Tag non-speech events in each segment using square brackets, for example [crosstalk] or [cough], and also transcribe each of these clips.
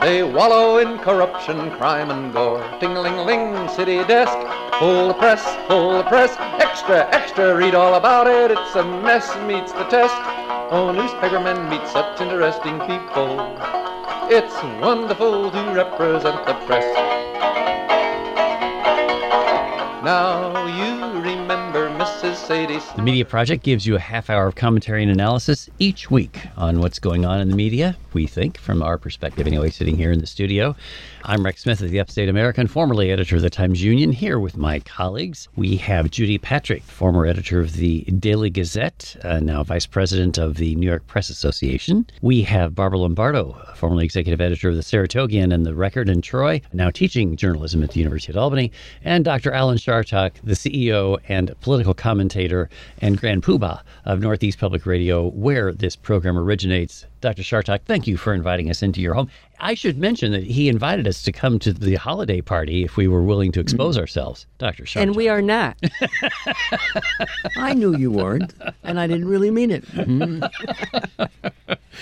They wallow in corruption, crime, and gore. Ting-ling-ling, city desk, full the press, full the press. Extra, extra, read all about it. It's a mess, meets the test. Oh, newspapermen meet such interesting people. It's wonderful to represent the press. Now The Media Project gives you a half hour of commentary and analysis each week on what's going on in the media, we think, from our perspective anyway, sitting here in the studio. I'm Rex Smith of the Upstate American, formerly editor of the Times Union, here with my colleagues. We have Judy Patrick, former editor of the Daily Gazette, uh, now vice president of the New York Press Association. We have Barbara Lombardo, formerly executive editor of the Saratogian and the Record in Troy, now teaching journalism at the University of Albany, and Dr. Alan Chartock, the CEO and political commentator and grand poobah of Northeast Public Radio, where this program originates. Dr. Chartock, thank you for inviting us into your home. I should mention that he invited us to come to the holiday party if we were willing to expose mm-hmm. ourselves, Dr. Chartock. And we are not. [laughs] I knew you weren't, and I didn't really mean it. Mm-hmm.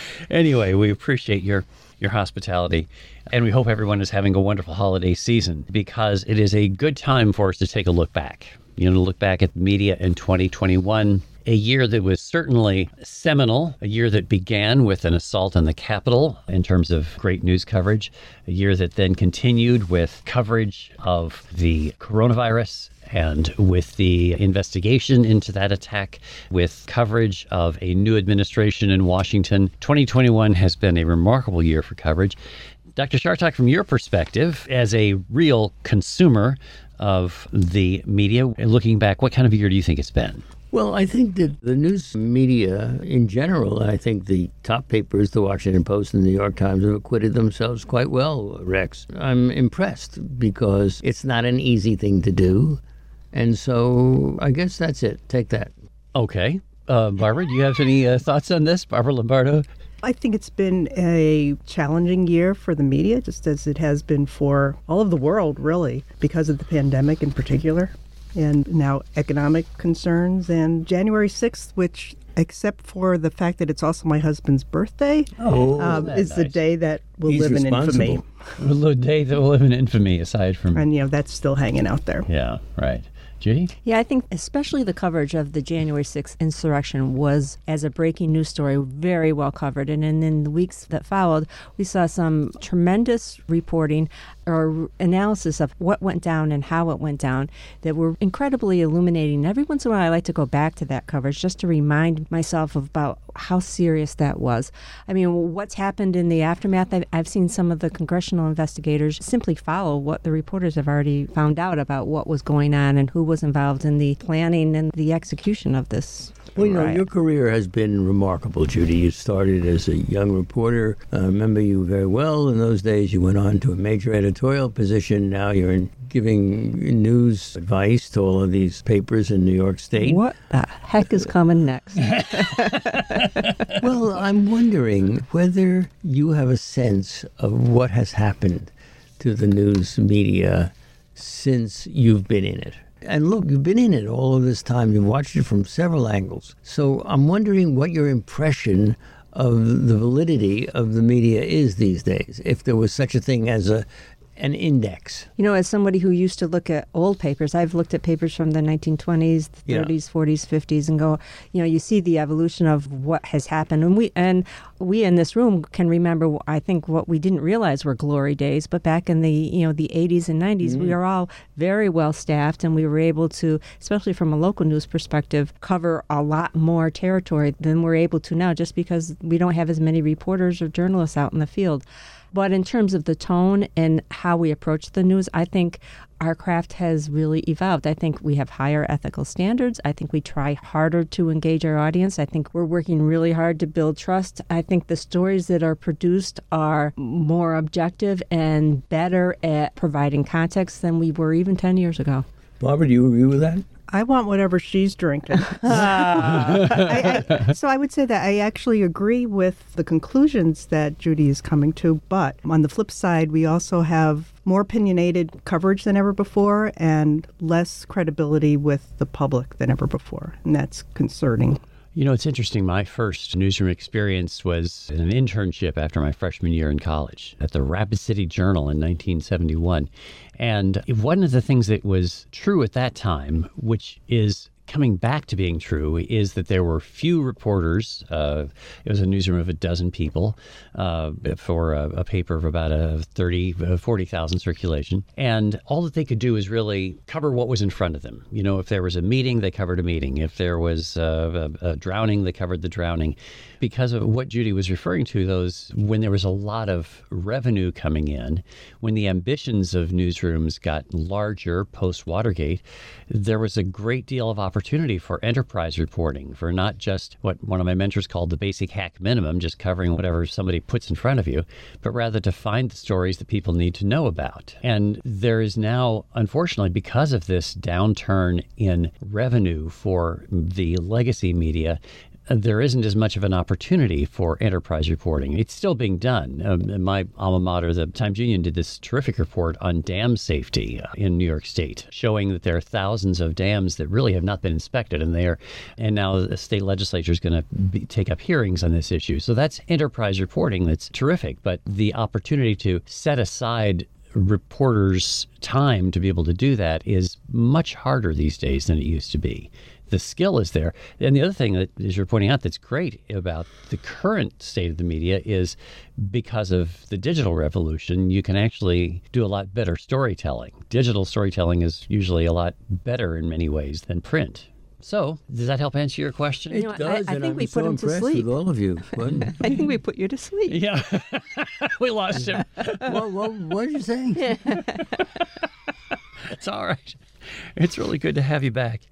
[laughs] anyway, we appreciate your your hospitality. And we hope everyone is having a wonderful holiday season because it is a good time for us to take a look back. You know, look back at the media in 2021, a year that was certainly seminal, a year that began with an assault on the Capitol in terms of great news coverage, a year that then continued with coverage of the coronavirus and with the investigation into that attack, with coverage of a new administration in Washington. 2021 has been a remarkable year for coverage. Dr. Chartock, from your perspective, as a real consumer of the media, looking back, what kind of year do you think it's been? Well, I think that the news media in general, I think the top papers, the Washington Post and the New York Times, have acquitted themselves quite well, Rex. I'm impressed because it's not an easy thing to do. And so I guess that's it. Take that. Okay. Uh, Barbara, do you have any uh, thoughts on this? Barbara Lombardo? I think it's been a challenging year for the media, just as it has been for all of the world, really, because of the pandemic in particular, and now economic concerns. And January 6th, which, except for the fact that it's also my husband's birthday, Oh, um, is the day that will He's live in infamy. [laughs] The day that will live in infamy, aside from. And, you know, that's still hanging out there. Yeah, right. Judy? Yeah, I think especially the coverage of the January 6th insurrection was, as a breaking news story, very well covered. And in, in the weeks that followed, we saw some tremendous reporting or analysis of what went down and how it went down that were incredibly illuminating. Every once in a while, I like to go back to that coverage just to remind myself about how serious that was. I mean, what's happened in the aftermath? I've, I've seen some of the congressional investigators simply follow what the reporters have already found out about what was going on and who was involved in the planning and the execution of this. Well, you know, riot. your career has been remarkable, Judy. You started as a young reporter. I remember you very well in those days. You went on to a major editorial position. Now you're in giving news advice to all of these papers in New York State. What the heck is coming next? [laughs] [laughs] Well, I'm wondering whether you have a sense of what has happened to the news media since you've been in it. And look, you've been in it all of this time. You've watched it from several angles. So I'm wondering what your impression of the validity of the media is these days, if there was such a thing as a an index. You know, as somebody who used to look at old papers, I've looked at papers from the 1920s, the Yeah. 30s, 40s, 50s, and go, you know, you see the evolution of what has happened, and we and we in this room can remember. I think what we didn't realize were glory days, but back in the you know the 80s and 90s, we mm. were all very well staffed, and we were able to, especially from a local news perspective, cover a lot more territory than we're able to now, just because we don't have as many reporters or journalists out in the field. But in terms of the tone and how we approach the news, I think our craft has really evolved. I think we have higher ethical standards. I think we try harder to engage our audience. I think we're working really hard to build trust. I think the stories that are produced are more objective and better at providing context than we were even 10 years ago. Barbara, do you agree with that? I want whatever she's drinking. [laughs] [laughs] I, I, so I would say that I actually agree with the conclusions that Judy is coming to, but on the flip side, we also have more opinionated coverage than ever before and less credibility with the public than ever before, and that's concerning. You know, it's interesting. My first newsroom experience was an internship after my freshman year in college at the Rapid City Journal in 1971. And one of the things that was true at that time, which is coming back to being true is that there were few reporters. Uh, it was a newsroom of a dozen people uh, for a, a, paper of about a 30, uh, 40,000 circulation. And all that they could do is really cover what was in front of them. You know, if there was a meeting, they covered a meeting. If there was uh, a, a drowning, they covered the drowning. Because of what Judy was referring to, those when there was a lot of revenue coming in, when the ambitions of newsrooms got larger post Watergate, there was a great deal of opportunity opportunity for enterprise reporting, for not just what one of my mentors called the basic hack minimum, just covering whatever somebody puts in front of you, but rather to find the stories that people need to know about. And there is now, unfortunately, because of this downturn in revenue for the legacy media, there isn't as much of an opportunity for enterprise reporting. It's still being done. Um, my alma mater, the Times Union, did this terrific report on dam safety uh, in New York State, showing that there are thousands of dams that really have not been inspected, and they are, and now the state legislature is going to take up hearings on this issue. So that's enterprise reporting. That's terrific. But the opportunity to set aside reporters' time to be able to do that is much harder these days than it used to be the skill is there. And the other thing that, as you're pointing out, that's great about the current state of the media is because of the digital revolution, you can actually do a lot better storytelling. Digital storytelling is usually a lot better in many ways than print. So, does that help answer your question? It You know, I- does, I and think I'm we so put him to sleep. with all of you. [laughs] I think we put you to sleep. Yeah, [laughs] we lost him. [laughs] what, what, what are you saying? It's all right. It's really good to have you back.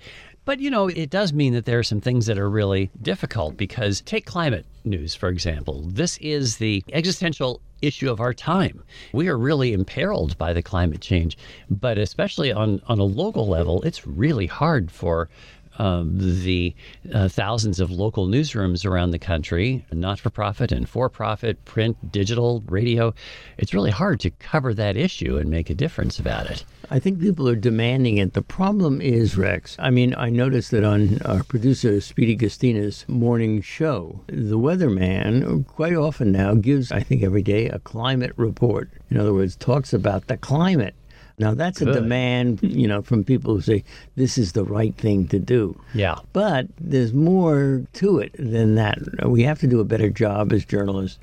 But you know, it does mean that there are some things that are really difficult because take climate news, for example. This is the existential issue of our time. We are really imperiled by the climate change, but especially on, on a local level, it's really hard for um, the uh, thousands of local newsrooms around the country, not for profit and for profit, print, digital, radio. It's really hard to cover that issue and make a difference about it. I think people are demanding it. The problem is, Rex, I mean, I noticed that on our producer, Speedy Gastina's morning show, the weatherman quite often now gives, I think every day, a climate report. In other words, talks about the climate. Now, that's a demand, you know, from people who say this is the right thing to do. Yeah. But there's more to it than that. We have to do a better job as journalists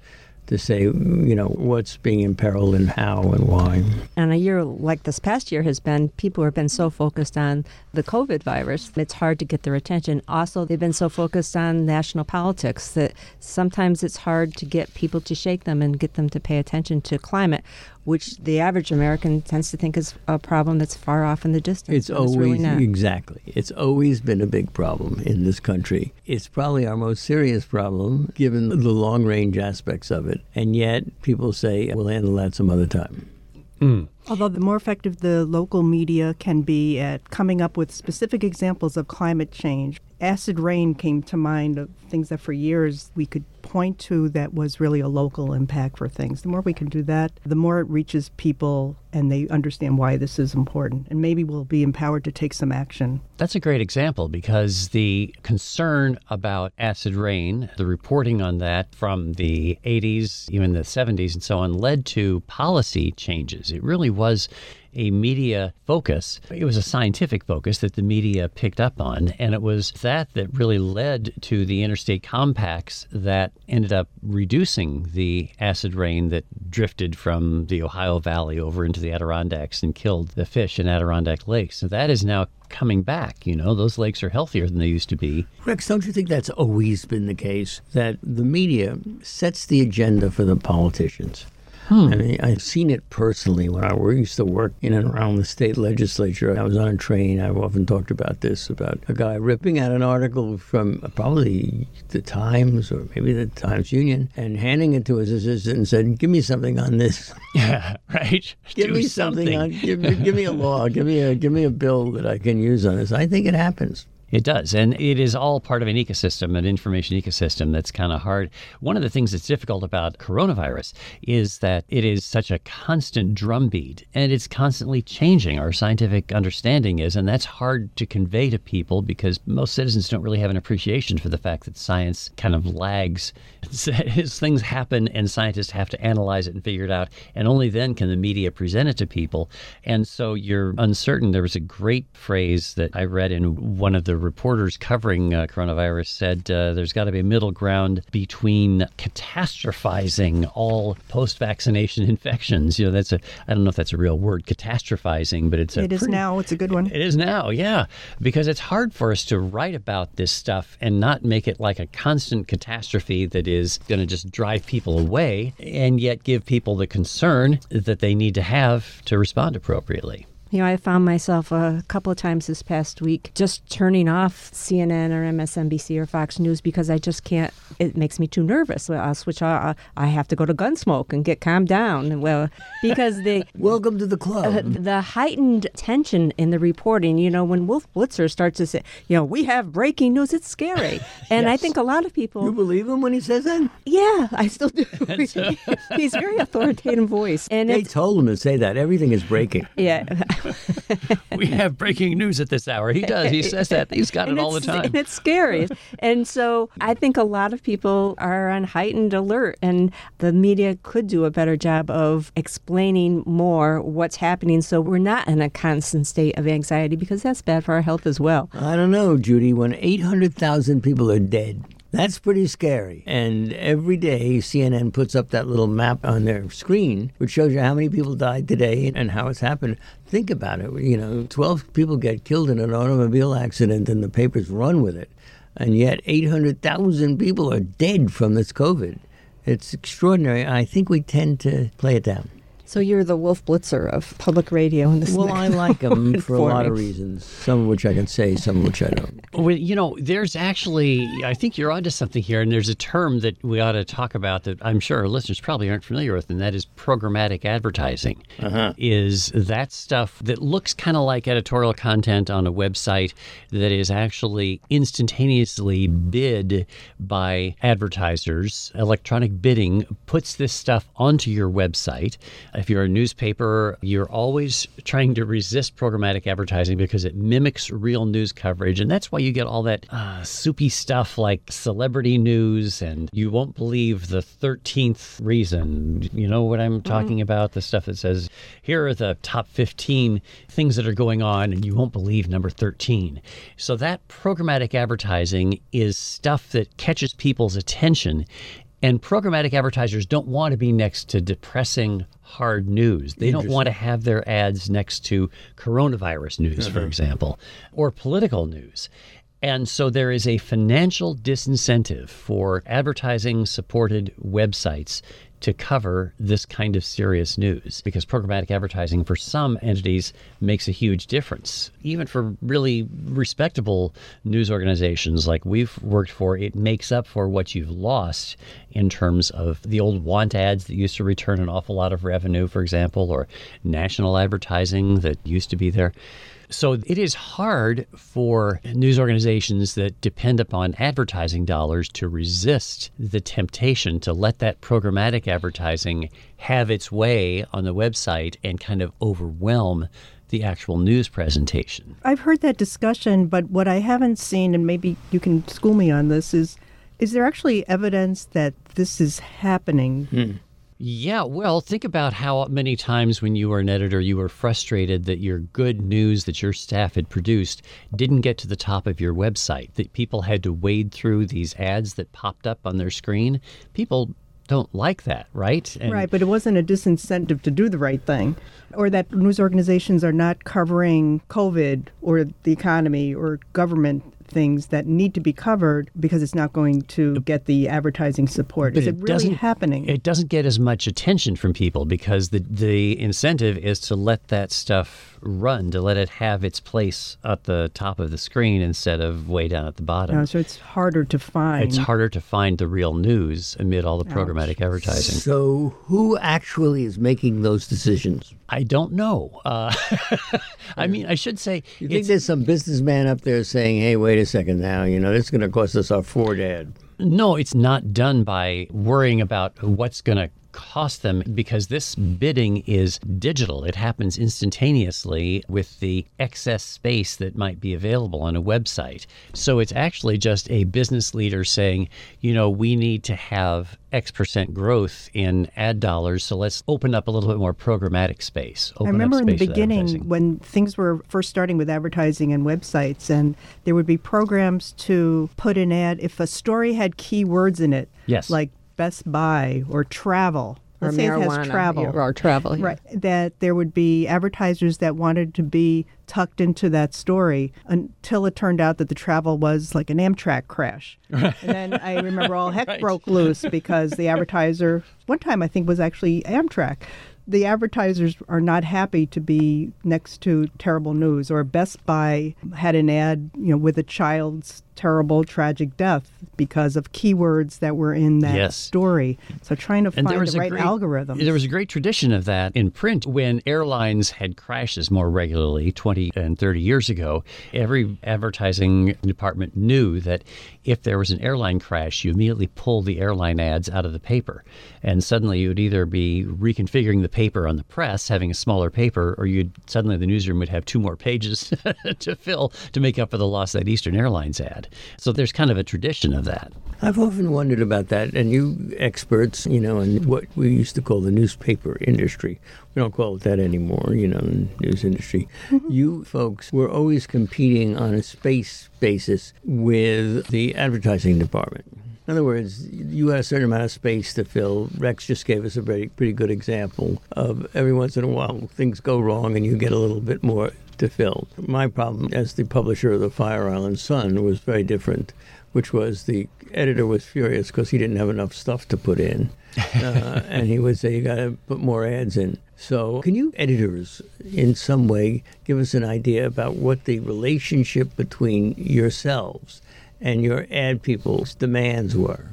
to say, you know, what's being imperiled and how and why. And a year like this past year has been, people have been so focused on the COVID virus, it's hard to get their attention. Also, they've been so focused on national politics that sometimes it's hard to get people to shake them and get them to pay attention to climate, which the average American tends to think is a problem that's far off in the distance. It's but always really not. exactly. It's always been a big problem in this country. It's probably our most serious problem given the long range aspects of it. And yet people say we'll handle that some other time. Hmm. Although the more effective the local media can be at coming up with specific examples of climate change, acid rain came to mind of things that for years we could point to that was really a local impact for things. The more we can do that, the more it reaches people and they understand why this is important. And maybe we'll be empowered to take some action. That's a great example because the concern about acid rain, the reporting on that from the 80s, even the 70s, and so on, led to policy changes. It really was a media focus. It was a scientific focus that the media picked up on. And it was that that really led to the interstate compacts that ended up reducing the acid rain that drifted from the Ohio Valley over into the Adirondacks and killed the fish in Adirondack lakes. So that is now coming back. You know, those lakes are healthier than they used to be. Rex, don't you think that's always been the case? That the media sets the agenda for the politicians. Hmm. I mean, I've seen it personally when I used to work in and around the state legislature. I was on a train. I've often talked about this about a guy ripping out an article from probably the Times or maybe the Times Union and handing it to his assistant and said, "Give me something on this. [laughs] Yeah, right. [laughs] Give Do me something, on. Give me, give me a law. Give me a give me a bill that I can use on this." I think it happens. It does. And it is all part of an ecosystem, an information ecosystem that's kind of hard. One of the things that's difficult about coronavirus is that it is such a constant drumbeat and it's constantly changing. Our scientific understanding is, and that's hard to convey to people because most citizens don't really have an appreciation for the fact that science kind of lags [laughs] things happen and scientists have to analyze it and figure it out. And only then can the media present it to people. And so you're uncertain. There was a great phrase that I read in one of the reporters covering uh, coronavirus said uh, there's got to be a middle ground between catastrophizing all post-vaccination [laughs] infections. You know, that's a I don't know if that's a real word, catastrophizing, but it's a It is pretty- now. It's a good one. it is now, yeah, because it's hard for us to write about this stuff and not make it like a constant catastrophe that is going to just drive people away and yet give people the concern that they need to have to respond appropriately. You know, I found myself a couple of times this past week just turning off CNN or MSNBC or Fox News because I just can't. It makes me too nervous. Well, I'll switch. I, I have to go to Gunsmoke and get calmed down. Well, because the [laughs] Welcome to the club. uh, the heightened tension in the reporting. You know, when Wolf Blitzer starts to say, you know, we have breaking news, it's scary. [laughs] And I think a lot of people. you believe him when he says that? yeah, I still do. [laughs] He's very authoritative voice, and They told him to say that. Everything is breaking. yeah. [laughs] We have breaking news at this hour. He does. He says that. He's got it all the time. And it's scary. and so I think a lot of people are on heightened alert, and the media could do a better job of explaining more what's happening so we're not in a constant state of anxiety because that's bad for our health as well. I don't know, Judy. When 800,000 people are dead, that's pretty scary. And every day, CNN puts up that little map on their screen, which shows you how many people died today and how it's happened. Think about it. You know, 12 people get killed in an automobile accident, and the papers run with it. And yet, 800,000 people are dead from this COVID. It's extraordinary. I think we tend to play it down. So you're the Wolf Blitzer of public radio in this. Well, I like them for a lot of reasons, some of which I can say, some of which I don't. Well, you know, there's actually, I think you're onto something here, and there's a term that we ought to talk about that I'm sure our listeners probably aren't familiar with, and that is programmatic advertising. Uh-huh. Is that stuff that looks kind of like editorial content on a website that is actually instantaneously bid by advertisers. Electronic bidding puts this stuff onto your website. If you're a newspaper, you're always trying to resist programmatic advertising because it mimics real news coverage. And that's why you get all that uh, soupy stuff like celebrity news, and you won't believe the 13th reason. You know what I'm talking about? The stuff that says, here are the top 15 things that are going on, and you won't believe number 13. So that programmatic advertising is stuff that catches people's attention. And programmatic advertisers don't want to be next to depressing hard news. They don't want to have their ads next to coronavirus news, for uh-huh. example, or political news. And so there is a financial disincentive for advertising supported websites to cover this kind of serious news because programmatic advertising for some entities makes a huge difference. Even for really respectable news organizations like we've worked for, it makes up for what you've lost in terms of the old want ads that used to return an awful lot of revenue, for example, or national advertising that used to be there. So it is hard for news organizations that depend upon advertising dollars to resist the temptation to let that programmatic advertising have its way on the website and kind of overwhelm the actual news presentation. I've heard that discussion, but what I haven't seen, and maybe you can school me on this, is is there actually evidence that this is happening? Hmm. Yeah, well, think about how many times when you were an editor, you were frustrated that your good news that your staff had produced didn't get to the top of your website, that people had to wade through these ads that popped up on their screen. People don't like that, right? And Right, but it wasn't a disincentive to do the right thing, or that news organizations are not covering COVID or the economy or government things that need to be covered because it's not going to get the advertising support. But Is it it really doesn't- happening? It doesn't get as much attention from people because the the incentive is to let that stuff run, to let it have its place at the top of the screen instead of way down at the bottom. No, so it's harder to find. it's harder to find the real news amid all the programmatic advertising. So, who actually is making those decisions? I don't know. Uh, [laughs] I mean, I should say You think there's some businessman up there saying, "Hey, wait a second now. You know, this is going to cost us our Ford ad." No, it's not done by worrying about what's going to cost them because this bidding is digital. It happens instantaneously with the excess space that might be available on a website. So it's actually just a business leader saying, you know, we need to have X percent growth in ad dollars, so let's open up a little bit more programmatic space. I Open up remember in the beginning when things were first starting with advertising and websites, and there would be programs to put an ad if a story had keywords in it, Yes. like Best Buy or travel. Or Let's say it has travel. or travel, yeah. Right. That there would be advertisers that wanted to be tucked into that story until it turned out that the travel was like an Amtrak crash. And then [laughs] I remember all heck broke loose because the advertiser, one time I think was actually Amtrak. The advertisers are not happy to be next to terrible news. Or Best Buy had an ad, you know, with a child's terrible tragic death because of keywords that were in that Yes. story. So trying to And find the right great, algorithm. There was a great tradition of that in print when airlines had crashes more regularly 20 and 30 years ago. Every advertising department knew that if there was an airline crash, you immediately pulled the airline ads out of the paper. And suddenly you would either be reconfiguring the paper on the press, having a smaller paper, or you'd suddenly the newsroom would have two more pages [laughs] to fill to make up for the loss of that Eastern Airlines ad. So there's kind of a tradition of that. I've often wondered about that, and you experts, you know, in what we used to call the newspaper industry. We don't call it that anymore, you know, in the news industry. Mm-hmm. You folks were always competing on a space basis with the advertising department. In other words, you had a certain amount of space to fill. Rex just gave us a very pretty good example of every once in a while things go wrong and you get a little bit more to fill. My problem as the publisher of the Fire Island Sun was very different, which was the editor was furious because he didn't have enough stuff to put in. Uh, [laughs] and he would say, You got to put more ads in. So, can you editors in some way give us an idea about what the relationship between yourselves and your ad people's demands were?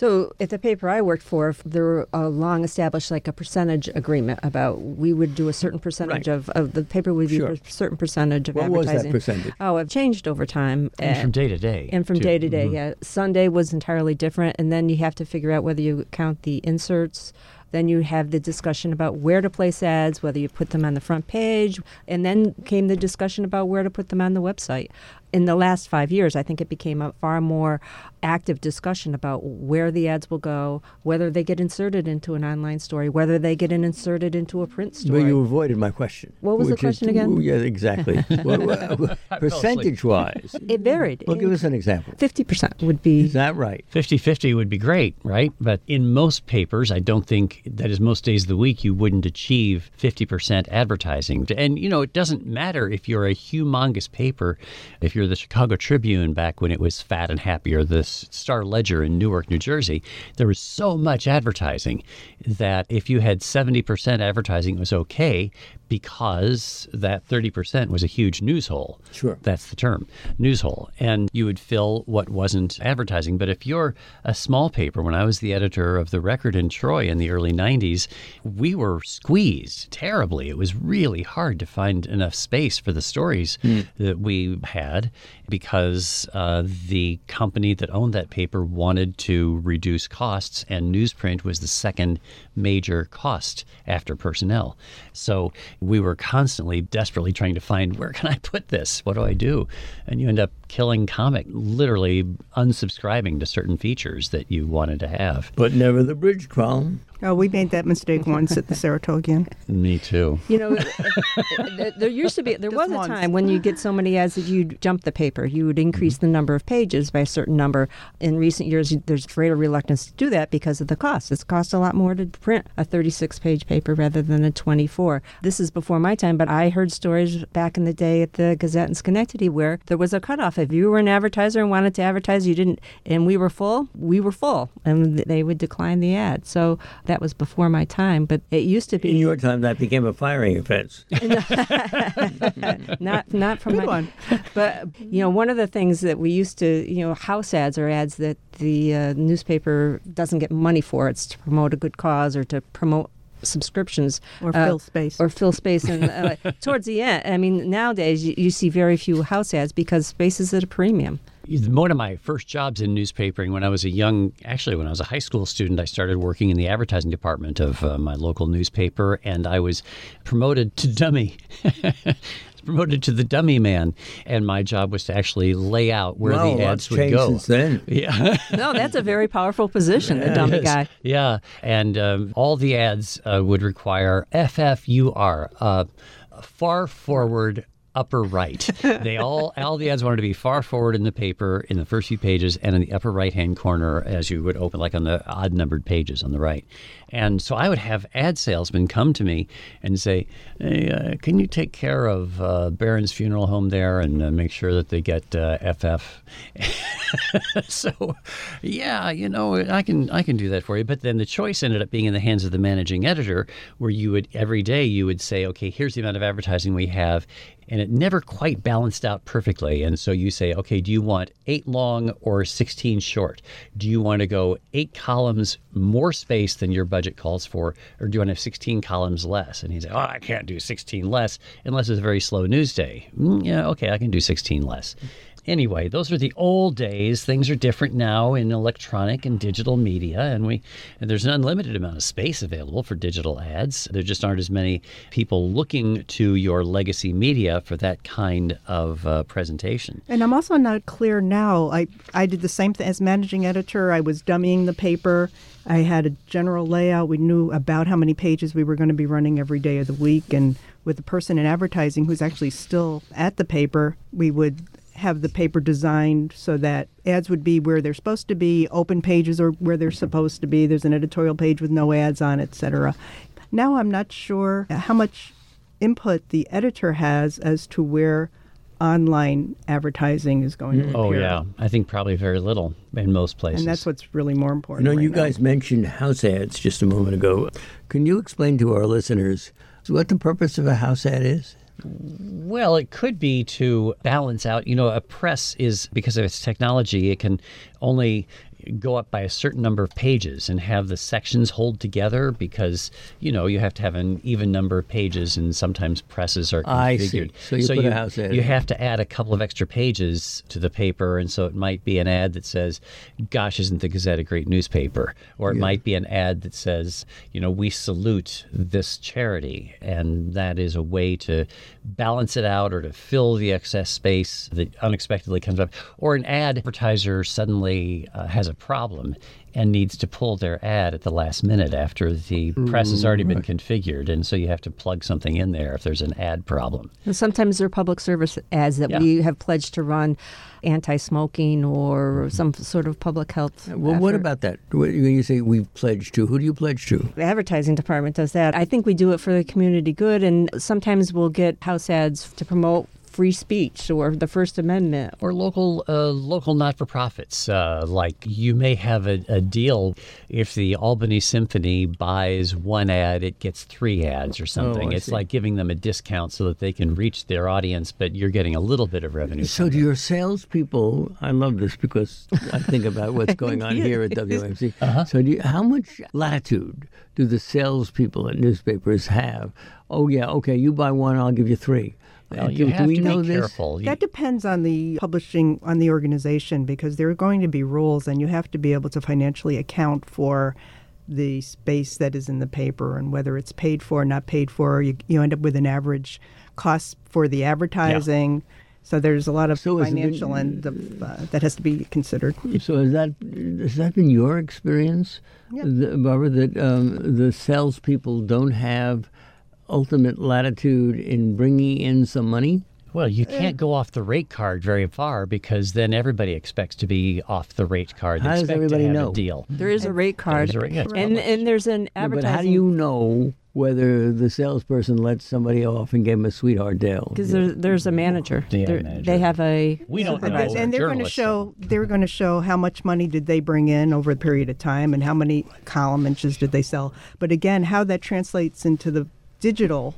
So at the paper I worked for, there were a long established like a percentage agreement about we would do a certain percentage Right. of, of the paper would Sure. do a certain percentage of What was that advertising. percentage? Oh, it changed over time. And Uh, from day to day. and from too. day to day, Mhm. yeah. Sunday was entirely different, and then you have to figure out whether you count the inserts. Then you have the discussion about where to place ads, whether you put them on the front page, and then came the discussion about where to put them on the website. In the last five years, I think it became a far more active discussion about where the ads will go, whether they get inserted into an online story, whether they get inserted into a print story. Well, you avoided my question. What was the which is- question again? Yeah, exactly. [laughs] Well, well, [laughs] percentage wise. it varied. Well, give us an example. Fifty percent would be Is that right? 50 50 would be great, right? But in most papers, I don't think that is most days of the week you wouldn't achieve 50% advertising. And, you know, it doesn't matter if you're a humongous paper, if you're the Chicago Tribune back when it was fat and happy, or the Star Ledger in Newark, New Jersey, there was so much advertising that if you had 70% advertising, it was okay because that 30% was a huge news hole. Sure. That's the term, news hole. And you would fill what wasn't advertising. But if you're a small paper, when I was the editor of The Record in Troy in the early 90s, we were squeezed terribly. It was really hard to find enough space for the stories hmm. that we had because uh, the company that owned that paper wanted to reduce costs, and newsprint was the second major cost after personnel. So we were constantly desperately trying to find where can I put this? What do I do? And you end up killing comic, literally unsubscribing to certain features that you wanted to have. But never the bridge column. Oh, we made that mistake once at the [laughs] Saratogian. Me too. You know, [laughs] uh, uh, uh, there used to be, there Just was a time when you get so many ads that you jump the paper. You would increase Mm-hmm. the number of pages by a certain number. In recent years, there's greater reluctance to do that because of the cost. It's cost a lot more to print a 36 page paper rather than a 24. This is before my time, but I heard stories back in the day at the Gazette in Schenectady where there was a cutoff. If you were an advertiser and wanted to advertise, you didn't, and we were full, we were full, and they would decline the ad. So that was before my time, but it used to be In your time, that became a firing offense. [laughs] [laughs] not not from Good my, one. But you know, one of the things that we used to, you know, house ads are ads that the uh, newspaper doesn't get money for. It's to promote a good cause or to promote subscriptions Or uh, fill space. or fill space and uh, [laughs] towards the end i mean nowadays you, you see very few house ads because space is at a premium One of my first jobs in newspapering when I was a young, actually, when I was a high school student, I started working in the advertising department of uh, my local newspaper, and I was promoted to dummy. [laughs] promoted to the dummy man, and my job was to actually lay out where wow, the ads would changed go. since then. [laughs] Yeah. no that's a very powerful position the dummy Yes. guy Yeah, and um, all the ads uh, would require FFUR, uh, far forward upper right. [laughs] they all all the ads wanted to be far forward in the paper in the first few pages and in the upper right hand corner as you would open like on the odd numbered pages on the right. And so I would have ad salesmen come to me and say, "Hey, uh, can you take care of uh, Barron's Funeral Home there and uh, make sure that they get uh, FF?" [laughs] so, yeah, you know, I can I can do that for you. But then the choice ended up being in the hands of the managing editor, where you would every day you would say, okay, here's the amount of advertising we have, and it never quite balanced out perfectly. And so you say, okay, do you want eight long or sixteen short? Do you want to go eight columns more space than your budget calls for, or do you want to have sixteen columns less? And he's like, oh, I can't do sixteen less unless it's a very slow news day. "Mm, yeah, okay, I can do sixteen less. Anyway, those are the old days. Things are different now in electronic and digital media, and we and there's an unlimited amount of space available for digital ads. There just aren't as many people looking to your legacy media for that kind of uh, presentation. And I'm also not clear now. I, I did the same thing as managing editor. I was dummying the paper. I had a general layout. We knew about how many pages we were going to be running every day of the week. And with the person in advertising who's actually still at the paper, we would have the paper designed so that ads would be where they're supposed to be, open pages are where they're supposed to be. There's an editorial page with no ads on, etc. Now I'm not sure how much input the editor has as to where online advertising is going to mm. oh, appear. Oh yeah, I think probably very little in most places. And that's what's really more You important. know, right you now. guys mentioned house ads just a moment ago. Can you explain to our listeners what the purpose of a house ad is? Well, it could be to balance out. You know, a press is because of its technology, it can only go up by a certain number of pages and have the sections hold together because you know you have to have an even number of pages and sometimes presses are configured. I see. So you put a house ad you have to add a couple of extra pages to the paper, and so it might be an ad that says, "Gosh, isn't the Gazette a great newspaper?" Or it might be an ad that says, "You know, we salute this charity," and that is a way to balance it out or to fill the excess space that unexpectedly comes up. Or an ad advertiser suddenly uh, has a problem and needs to pull their ad at the last minute after the press has already been configured, and so you have to plug something in there if there's an ad problem. And sometimes there are public service ads that Yeah. we have pledged to run anti-smoking or mm-hmm. some sort of public health. Well, what about that? When you say we've pledged to, who do you pledge to? the advertising department does that. I think we do it for the community good, and sometimes we'll get house ads to promote free speech or the First Amendment. or local uh, local not for profits. Uh, like you may have a, a deal if the Albany Symphony buys one ad, it gets three ads or something. Oh, it's see. like giving them a discount so that they can reach their audience, but you're getting a little bit of revenue. So, do your salespeople? I love this because I think about what's [laughs] going on here at WMC. [laughs] Uh-huh. So, do you, how much latitude do the salespeople at newspapers have? Oh, yeah, okay, you buy one, I'll give you three. Well, do, you do have we to know be this? careful. You- That depends on the publishing, on the organization, because there are going to be rules, and you have to be able to financially account for the space that is in the paper and whether it's paid for or not paid for. You, you end up with an average cost for the advertising. Yeah. So there's a lot of So has it been- financial end of, uh, that has to be considered. So has that has that been your experience, Yeah. the, Barbara? That um, the salespeople don't have ultimate latitude in bringing in some money. Well, you uh, can't go off the rate card very far because then everybody expects to be off the rate card. They How does everybody to know? a deal. There is a rate card, a rate- yeah, and and there's an Yeah, advertising. but how do you know whether the salesperson lets somebody off and gave him a sweetheart deal? Because there, there's a manager. Yeah, manager. They have a. We don't And know. they- and they're going to show they're going to show how much money did they bring in over a period of time and how many column inches did they sell. But again, how that translates into the digital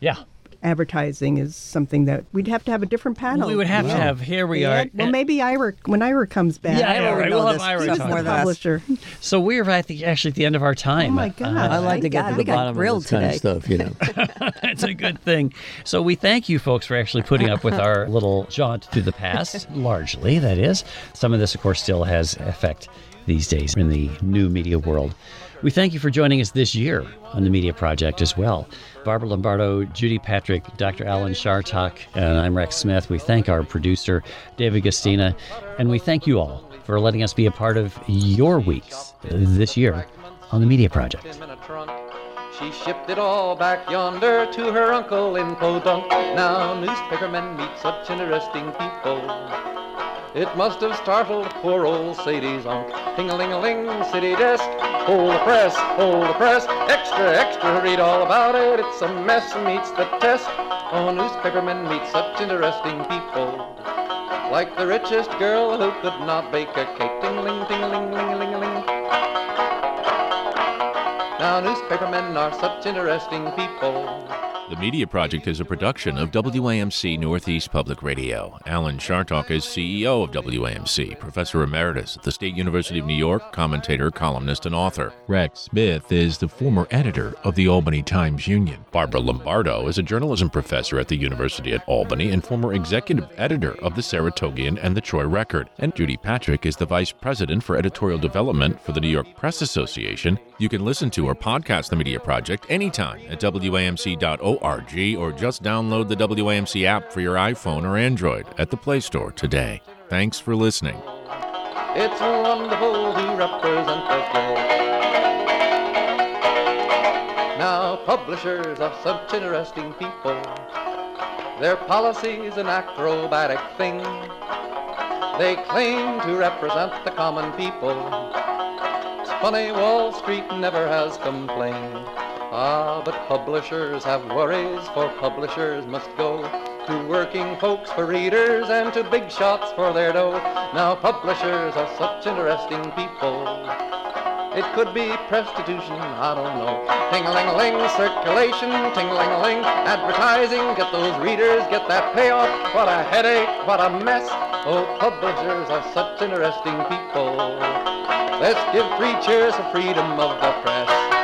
Yeah. advertising is something that we'd have to have a different panel. We would have to have. Here we Yeah, are. Well, maybe Ira when Ira comes back. Yeah, Ira yeah, right, we'll have Ira stuff talk more about publisher. So we're at the, actually at the end of our time. Oh my God. Uh, I like to Thank get God. to We the got bottom of grilled this kind of today. stuff, you know. [laughs] It's a good thing. So we thank you folks for actually putting up with our [laughs] little jaunt through the past, largely, that is. Some of this, of course, still has effect these days in the new media world. We thank you for joining us this year on the Media Project as well. Barbara Lombardo, Judy Patrick, Dr. Alan Chartock, and I'm Rex Smith. We thank our producer, David Gastina, and we thank you all for letting us be a part of your weeks this year on the Media Project. She shipped it all back yonder to her uncle in Podunk. Now newspapermen meet such interesting people. It must have startled poor old Sadie's uncle. Ting-a-ling-a-ling, city desk. Hold the press, hold the press. Extra, extra, read all about it. It's a mess, meets the test. Oh, newspapermen meet such interesting people. Like the richest girl who could not bake a cake. Ting-a-ling, ting-a-ling, ling-a-ling-a-ling. Now newspapermen are such interesting people. The Media Project is a production of WAMC Northeast Public Radio. Alan Chartock is CEO of WAMC, Professor Emeritus at the State University of New York, commentator, columnist, and author. Rex Smith is the former editor of the Albany Times Union. Barbara Lombardo is a journalism professor at the University at Albany and former executive editor of the Saratogian and the Troy Record. And Judy Patrick is the vice president for editorial development for the New York Press Association. You can listen to or podcast the Media Project anytime at WAMC.org or just download the WAMC app for your iPhone or Android at the Play Store today. Thanks for listening. It's wonderful to represent the globe. Now, publishers are such interesting people. Their policy's an acrobatic thing. They claim to represent the common people. Funny, Wall Street never has complained. Ah, but publishers have worries, for publishers must go to working folks for readers and to big shots for their dough. Now, publishers are such interesting people. It could be prostitution, I don't know. Ting-a-ling-a-ling, circulation, ting-a-ling-a-ling, advertising, get those readers, get that payoff. What a headache, what a mess. Oh, publishers are such interesting people. Let's give three cheers for freedom of the press.